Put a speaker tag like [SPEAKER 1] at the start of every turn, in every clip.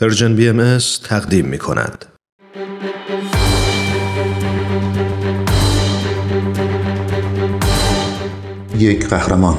[SPEAKER 1] Persian BMS تقدیم می کند. یک قهرمان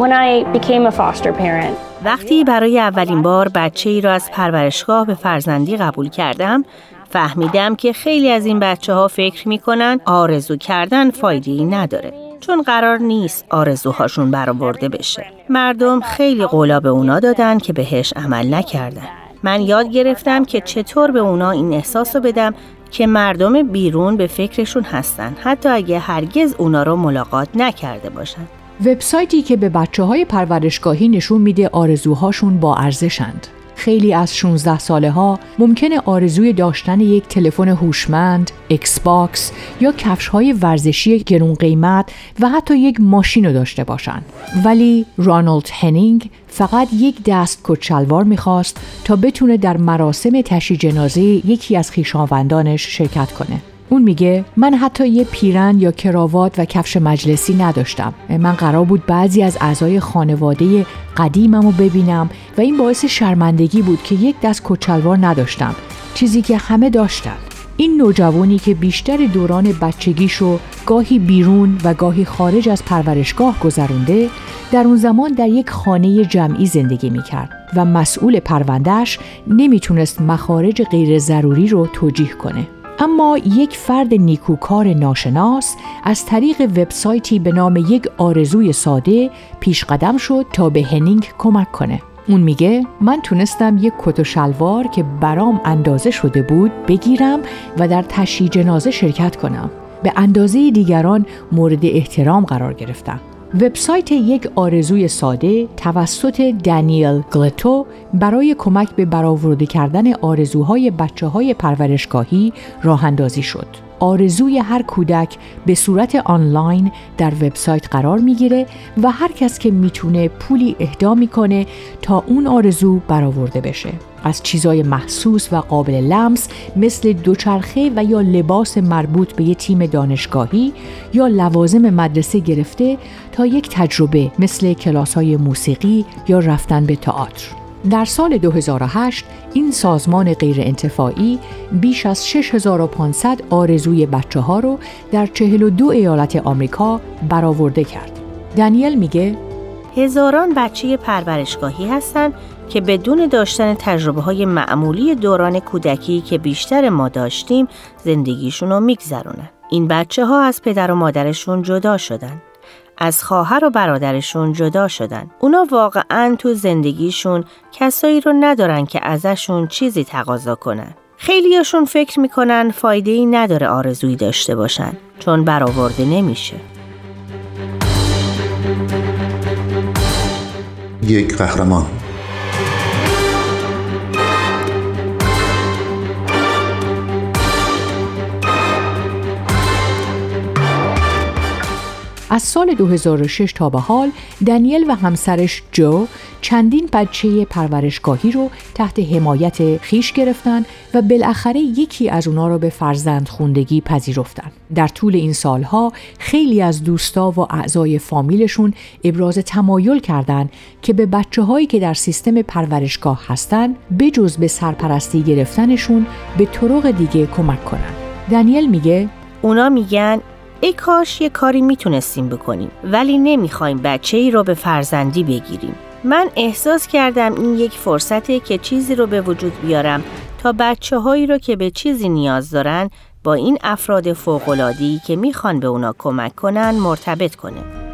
[SPEAKER 2] When I became a foster parent,
[SPEAKER 3] وقتی برای اولین بار بچه ای را از پرورشگاه به فرزندی قبول کردم فهمیدم که خیلی از این بچه ها فکر می‌کنن آرزو کردن فایده ای نداره چون قرار نیست آرزوهاشون برآورده بشه. مردم خیلی قولا به اونا دادن که بهش عمل نکردن. من یاد گرفتم که چطور به اونا این احساس رو بدم که مردم بیرون به فکرشون هستن حتی اگه هرگز اونا رو ملاقات نکرده باشن.
[SPEAKER 4] وبسایتی که به بچه های پرورشگاهی نشون میده آرزوهاشون با ارزشند. خیلی از 16 ساله ها ممکنه آرزوی داشتن یک تلفن هوشمند، Xbox یا کفش های ورزشی گرون قیمت و حتی یک ماشین رو داشته باشند. ولی رانالد هنینگ فقط یک دست کچلوار می‌خواست تا بتونه در مراسم تشی جنازه یکی از خیشاوندانش شرکت کنه. اون میگه من حتی یه پیرن یا کراوات و کفش مجلسی نداشتم. من قرار بود بعضی از اعضای خانواده قدیمم رو ببینم و این باعث شرمندگی بود که یک دست کچلوار نداشتم چیزی که همه داشتن. این نوجوانی که بیشتر دوران بچگیشو گاهی بیرون و گاهی خارج از پرورشگاه گذرونده در اون زمان در یک خانه جمعی زندگی می‌کرد و مسئول پروندهش نمی‌تونست مخارج غیر ضروری رو توجیه کنه. اما یک فرد نیکوکار ناشناس از طریق وبسایتی به نام یک آرزوی ساده پیش قدم شد تا به هنینگ کمک کنه. اون میگه من تونستم یک کت و شلوار که برام اندازه شده بود بگیرم و در تشییع جنازه شرکت کنم. به اندازه دیگران مورد احترام قرار گرفتم. وبسایت یک آرزوی ساده توسط دانیل گلتو برای کمک به برآورده کردن آرزوهای بچه های پرورشگاهی راه اندازی شد. آرزوی هر کودک به صورت آنلاین در وبسایت قرار می‌گیره و هر کس که می‌تونه پولی اهدا می‌کنه تا اون آرزو برآورده بشه. از چیزای محسوس و قابل لمس مثل دوچرخه و یا لباس مربوط به یه تیم دانشگاهی یا لوازم مدرسه گرفته تا یک تجربه مثل کلاس های موسیقی یا رفتن به تئاتر. در سال 2008 این سازمان غیر انتفاعی بیش از 6500 آرزوی بچه ها رو در 42 ایالت آمریکا برآورده کرد. دانیل میگه
[SPEAKER 3] هزاران بچه پرورشگاهی هستند که بدون داشتن تجربه های معمولی دوران کودکی که بیشتر ما داشتیم زندگیشون رو میگذرونن. این بچه ها از پدر و مادرشون جدا شدن. از خواهر و برادرشون جدا شدن. اونا واقعا تو زندگیشون کسایی رو ندارن که ازشون چیزی تقاضا کنن. خیلیاشون فکر می‌کنن فایده ای نداره آرزویی داشته باشن چون برآورده نمیشه.
[SPEAKER 1] یک قهرمان
[SPEAKER 4] از سال 2006 تا به حال دانیل و همسرش جو چندین بچه پرورشگاهی رو تحت حمایت خیش گرفتن و بالاخره یکی از اونا رو به فرزند خوندگی پذیرفتن. در طول این سالها خیلی از دوستا و اعضای فامیلشون ابراز تمایل کردند که به بچه هایی که در سیستم پرورشگاه هستن بجز به سرپرستی گرفتنشون به طرق دیگه کمک کنن. دانیل میگه
[SPEAKER 3] اونا میگن ای کاش یه کاری می‌تونستیم بکنیم ولی نمی‌خوایم بچه ای رو به فرزندی بگیریم. من احساس کردم این یک فرصته که چیزی رو به وجود بیارم تا بچه هایی رو که به چیزی نیاز دارن با این افراد فوقلادی که می‌خوان به اونا کمک کنن مرتبط کنه.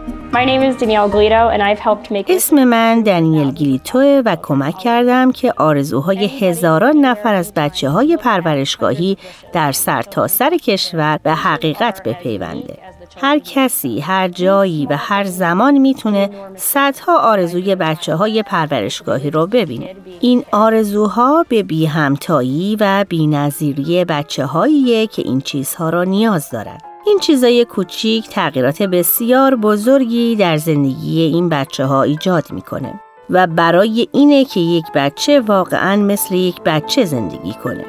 [SPEAKER 3] اسم من دانیل گلیتو و کمک کردم که آرزوهای هزاران نفر از بچه های پرورشگاهی در سرتاسر سر کشور به حقیقت بپیونده. هر کسی، هر جایی و هر زمان می‌تونه صدها آرزوی بچه های پرورشگاهی رو ببینه. این آرزوها به بی همتایی و بی نظیری بچه هاییه که این چیزها را نیاز دارند. این چیزای کوچیک تغییرات بسیار بزرگی در زندگی این بچه ها ایجاد می‌کنه و برای اینه که یک بچه واقعا مثل یک بچه زندگی کنه.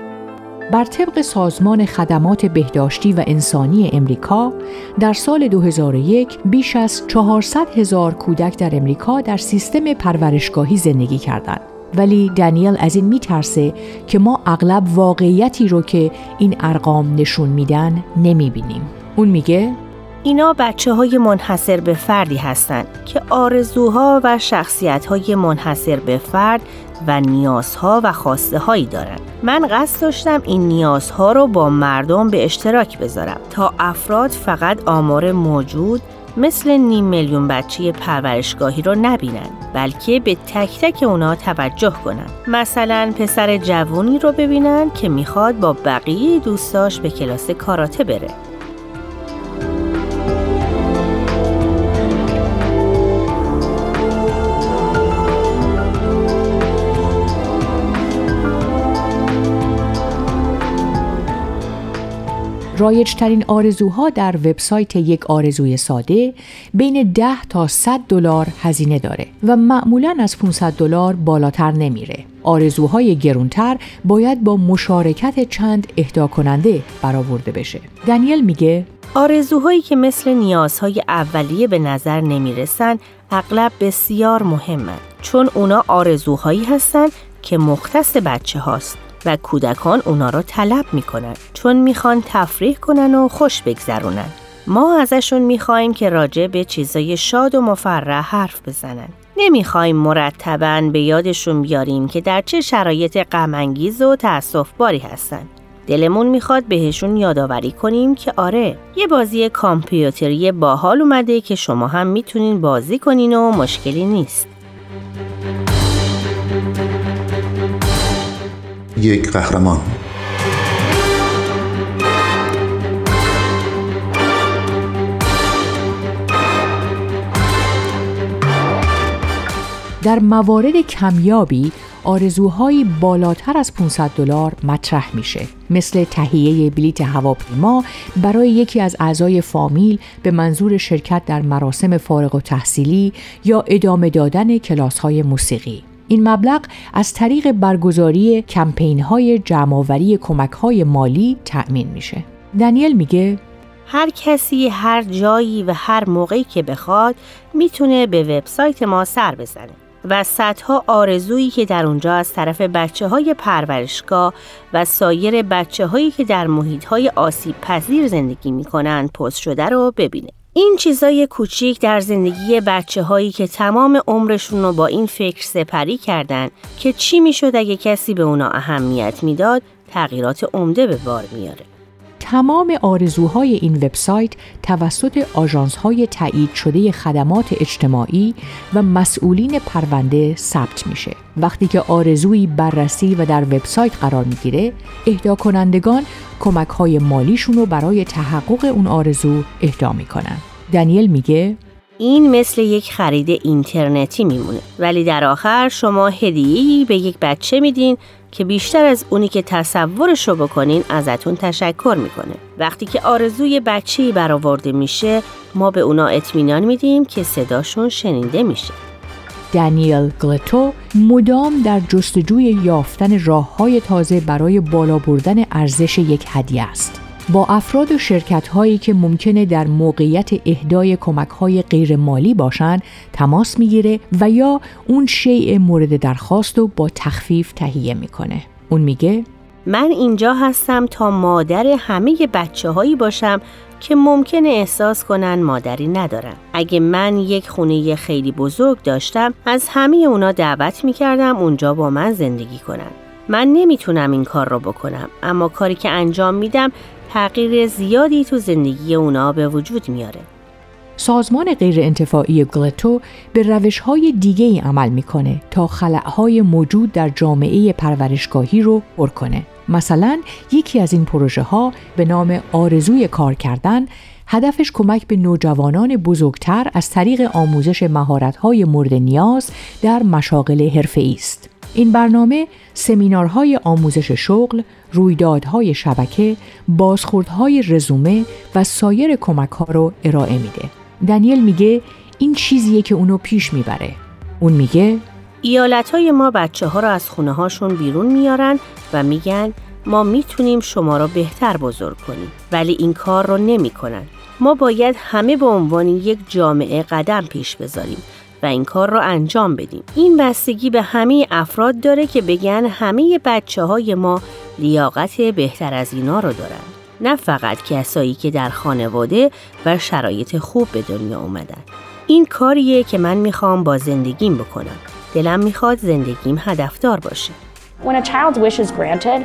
[SPEAKER 4] بر طبق سازمان خدمات بهداشتی و انسانی امریکا در سال 2001 بیش از 400 هزار کودک در امریکا در سیستم پرورشگاهی زندگی کردند. ولی دانیل از این میترسه که ما اغلب واقعیتی رو که این ارقام نشون میدن نمی‌بینیم. اون میگه
[SPEAKER 3] اینا بچه های منحصر به فردی هستند که آرزوها و شخصیت های منحصر به فرد و نیازها و خواسته هایی دارند. من قصد داشتم این نیازها رو با مردم به اشتراک بذارم تا افراد فقط آمار موجود مثل نیم میلیون بچه پرورشگاهی رو نبینن بلکه به تک تک اونا توجه کنن مثلا پسر جوونی رو ببینن که می‌خواد با بقیه دوستاش به کلاس کاراته بره
[SPEAKER 4] رایجترین آرزوها در وبسایت یک آرزوی ساده بین 10 تا 100 دلار هزینه داره و معمولا از 500 دلار بالاتر نمیره. آرزوهای گرونتر باید با مشارکت چند اهدا کننده برآورده بشه. دانیل میگه
[SPEAKER 3] آرزوهایی که مثل نیازهای اولیه به نظر نمی‌رسن اغلب بسیار مهمند چون اونا آرزوهایی هستند که مختص بچه هاست. و کودکان اونا را طلب می‌کنن چون می‌خوان تفریح کنن و خوش بگذرونن. ما ازشون می‌خوایم که راجع به چیزای شاد و مفرح حرف بزنن. نمی‌خوایم مرتبا به یادشون بیاریم که در چه شرایط غمانگیز و باری هستن. دلمون می‌خواد بهشون یادآوری کنیم که آره یه بازی کامپیوتری باحال اومده که شما هم می‌تونین بازی کنین و مشکلی نیست.
[SPEAKER 1] یک قهرمان.
[SPEAKER 4] در موارد کمیابی آرزوهایی بالاتر از 500 دلار مطرح میشه. مثل تهیه بلیت هواپیما برای یکی از اعضای فامیل به منظور شرکت در مراسم فارغ و تحصیلی یا ادامه دادن کلاس های موسیقی. این مبلغ از طریق برگزاری کمپین های جمعآوری کمک های مالی تأمین میشه. دانیل میگه
[SPEAKER 3] هر کسی هر جایی و هر موقعی که بخواد می‌تونه به وبسایت ما سر بزنه و صدها آرزویی که در اونجا از طرف بچه های پرورشگاه و سایر بچه هایی که در محیط های آسیب پذیر زندگی می‌کنن پست شده رو ببینه. این چیزای کوچیک در زندگی بچه هایی که تمام عمرشون رو با این فکر سپری کردن که چی می‌شد اگه کسی به اونا اهمیت می‌داد تغییرات عمده به بار میاره.
[SPEAKER 4] تمام آرزوهای این وبسایت توسط های تایید شده خدمات اجتماعی و مسئولین پرونده ثبت میشه. وقتی که آرزویی بررسی و در وبسایت قرار می‌گیره، اهدا کنندگان کمک های مالیشون رو برای تحقق اون آرزو اهدا می‌کنن. دانیل میگه
[SPEAKER 3] این مثل یک خرید اینترنتی میمونه ولی در آخر شما هدیه‌ای به یک بچه میدین که بیشتر از اونی که تصورش رو بکنین ازتون تشکر می‌کنه وقتی که آرزوی بچه‌ای برآورده میشه ما به اونا اطمینان میدیم که صداشون شنیده میشه
[SPEAKER 4] دانیل گلتو مدام در جستجوی یافتن راه های تازه برای بالا بردن ارزش یک هدیه است. با افراد و شرکت هایی که ممکنه در موقعیت اهدای کمک های غیر مالی باشند تماس می‌گیره و یا اون شیء مورد درخواست رو با تخفیف تهیه می‌کنه. اون میگه
[SPEAKER 3] من اینجا هستم تا مادر همه بچه هایی باشم که ممکنه احساس کنن مادری ندارن. اگه من یک خونه خیلی بزرگ داشتم از همه اونا دعوت می‌کردم اونجا با من زندگی کنن. من نمی‌تونم این کار رو بکنم اما کاری که انجام میدم تغییر زیادی تو زندگی اونا به وجود میاره.
[SPEAKER 4] سازمان غیر انتفاعی گلتو به روش های دیگه ای عمل می‌کنه تا های موجود در جامعه پرورشگاهی رو پر کنه. مثلا یکی از این پروژه ها به نام آرزوی کار کردن هدفش کمک به نوجوانان بزرگتر از طریق آموزش مهارت‌های مورد نیاز در مشاغل حرفه‌ای است. این برنامه سمینارهای آموزش شغل، رویدادهای شبکه، بازخوردهای رزومه و سایر کمک ها رو ارائه میده. دانیل میگه این چیزیه که اونو پیش می‌بره. اون میگه
[SPEAKER 3] ایالت های ما بچه ها رو از خونه هاشون بیرون میارن و میگن ما می‌تونیم شما را بهتر بزرگ کنیم ولی این کار رو نمی‌کنن. ما باید همه به عنوان یک جامعه قدم پیش بذاریم و این کار را انجام بدیم. این بستگی به همه افراد داره که بگن همه بچه های ما لیاقت بهتر از اینا رو دارن. نه فقط کسایی که در خانواده و شرایط خوب به دنیا اومدن. این کاریه که من می‌خوام با زندگیم بکنم. دلم می‌خواد زندگیم هدفدار باشه.
[SPEAKER 2] When a child's wish is granted,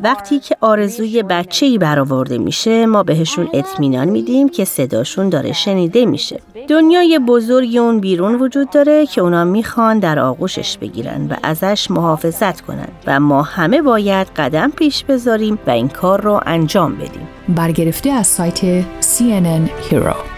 [SPEAKER 3] وقتی که آرزوی بچه ای برآورده میشه ما بهشون اطمینان میدیم که صداشون داره شنیده میشه. دنیای بزرگی اون بیرون وجود داره که اونا می‌خوان در آغوشش بگیرن و ازش محافظت کنن و ما همه باید قدم پیش بذاریم و این کار رو انجام بدیم.
[SPEAKER 4] برگرفته از سایت CNN Hero.